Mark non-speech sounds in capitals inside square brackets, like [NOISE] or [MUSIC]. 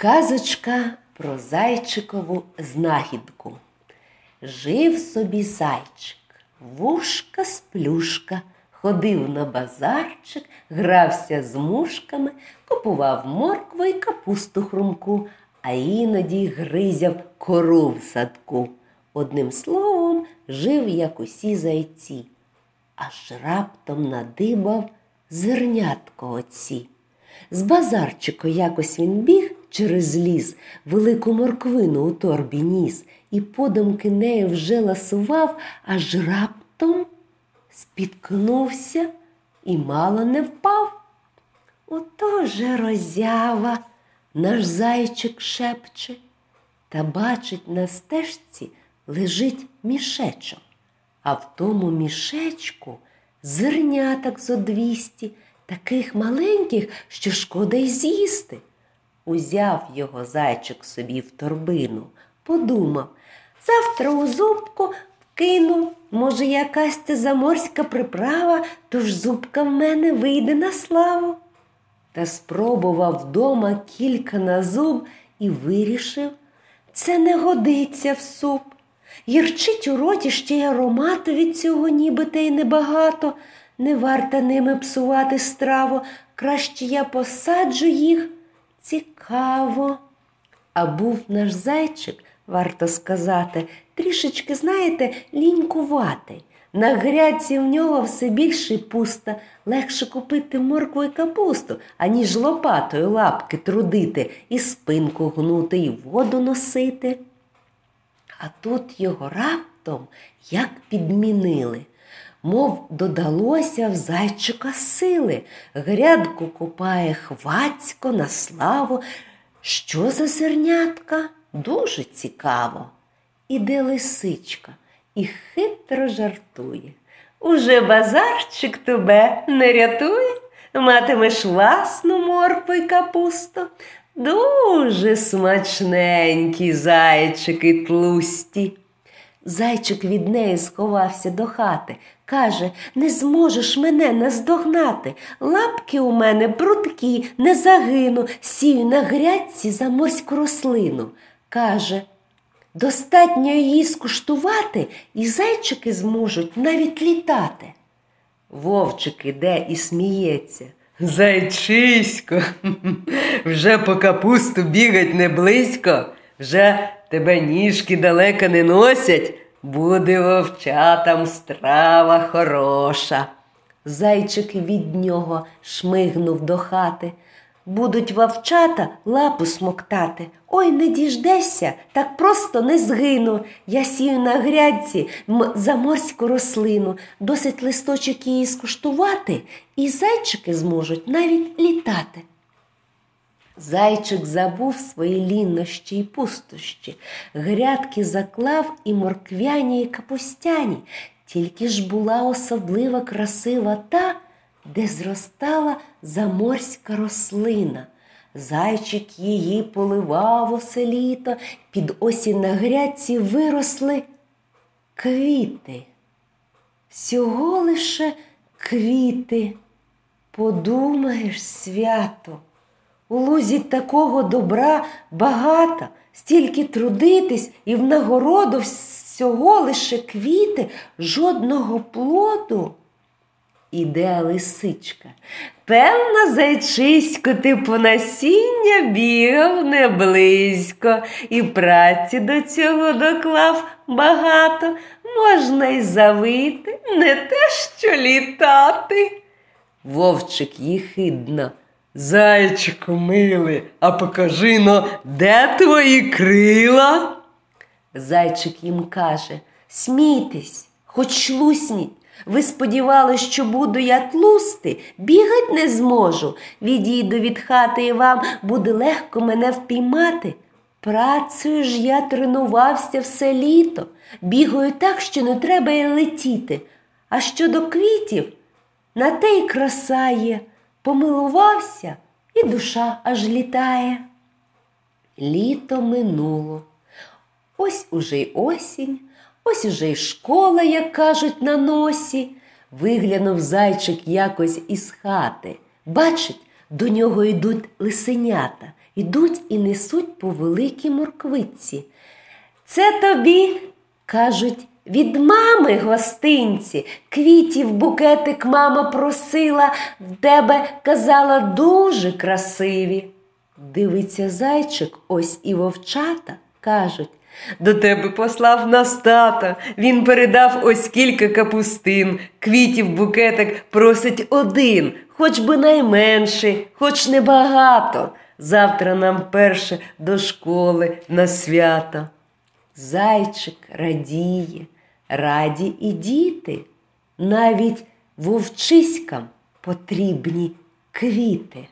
Казочка про зайчикову знахідку. Жив собі зайчик, вушка сплюшка, ходив на базарчик, грався з мушками, купував моркву й капусту хрумку, а іноді гризяв кору в садку. Одним словом, жив, як усі зайці, аж раптом надибав зернятко оці. З базарчика якось він біг через ліс, велику морквину у торбі ніс, і подумки нею вже ласував, аж раптом спіткнувся і мало не впав. Ото же роззява, наш зайчик шепче, та бачить на стежці лежить мішечок, а в тому мішечку зерняток зо двісті, таких маленьких, що шкода й з'їсти. Узяв його зайчик собі в торбину, подумав, завтра у зубку вкину, може, якась це заморська приправа, тож зубка в мене вийде на славу. Та спробував вдома кілька на зуб і вирішив, це не годиться в суп. Ярчить у роті ще й аромату від цього ніби та й небагато. Не варто ними псувати страву, краще я посаджу їх. Цікаво. А був наш зайчик, варто сказати, трішечки, знаєте, лінькуватий. На грядці в нього все більше й пусто. Легше купити моркву і капусту, аніж лопатою лапки трудити, і спинку гнути, і воду носити. А тут його раптом як підмінили. Мов додалося в зайчика сили, грядку купає хвацько на славу. Що за зернятка? Дуже цікаво. Іде лисичка і хитро жартує. Уже базарчик тебе не рятує, матимеш власну моркву й капусту. Дуже смачненькі зайчики тлусті. Зайчик від неї сховався до хати. Каже, не зможеш мене наздогнати. Лапки у мене брудкі, не загину, сію на грядці заморську рослину. Каже, достатньо її скуштувати, і зайчики зможуть навіть літати. Вовчик іде і сміється. Зайчисько, [LAUGHS] вже по капусту бігать не близько, вже тебе ніжки далеко не носять, буде вовчатам страва хороша. Зайчик від нього шмигнув до хати. Будуть вовчата лапу смоктати. Ой, не діждешся, так просто не згину. Я сію на грядці заморську рослину, досить листочок її скуштувати, і зайчики зможуть навіть літати. Зайчик забув свої ліннощі й пустощі, грядки заклав і морквяні, і капустяні, тільки ж була особливо красива та, де зростала заморська рослина. Зайчик її поливав усе літо, під осінь на грядці виросли квіти. Всього лише квіти. Подумаєш, свято. У лузі такого добра багато, стільки трудитись і в нагороду всього лише квіти, жодного плоду. Іде лисичка. Певно, зайчисько, ти по насіння бігав не близько, і праці до цього доклав багато, можна й завити, не те, що літати. Вовчик їхидно. Зайчику милий, а покажи но, де твої крила? Зайчик їм каже Смійтесь, хоч лусніть. Ви сподівались, що буду я тлусти, бігать не зможу. Відійду від хати і вам буде легко мене впіймати. Працею ж я тренувався все літо, бігаю так, що не треба й летіти. А щодо квітів, на те й краса є помилувався, і душа аж літає. Літо минуло. Ось уже й осінь, ось уже й школа, як кажуть, на носі. Виглянув зайчик якось із хати. Бачить, до нього йдуть лисенята ідуть і несуть по великій морквиці. Це тобі, кажуть, від мами гостинці. Квітів букетик мама просила, в тебе казала дуже красиві. Дивиться зайчик, ось і вовчата кажуть. До тебе послав нас тата. Він передав ось кілька капустин, квітів букетик просить один, хоч би найменший, хоч небагато. Завтра нам перше до школи на свято. Зайчик радіє, раді і діти, навіть вовчиськам потрібні квіти.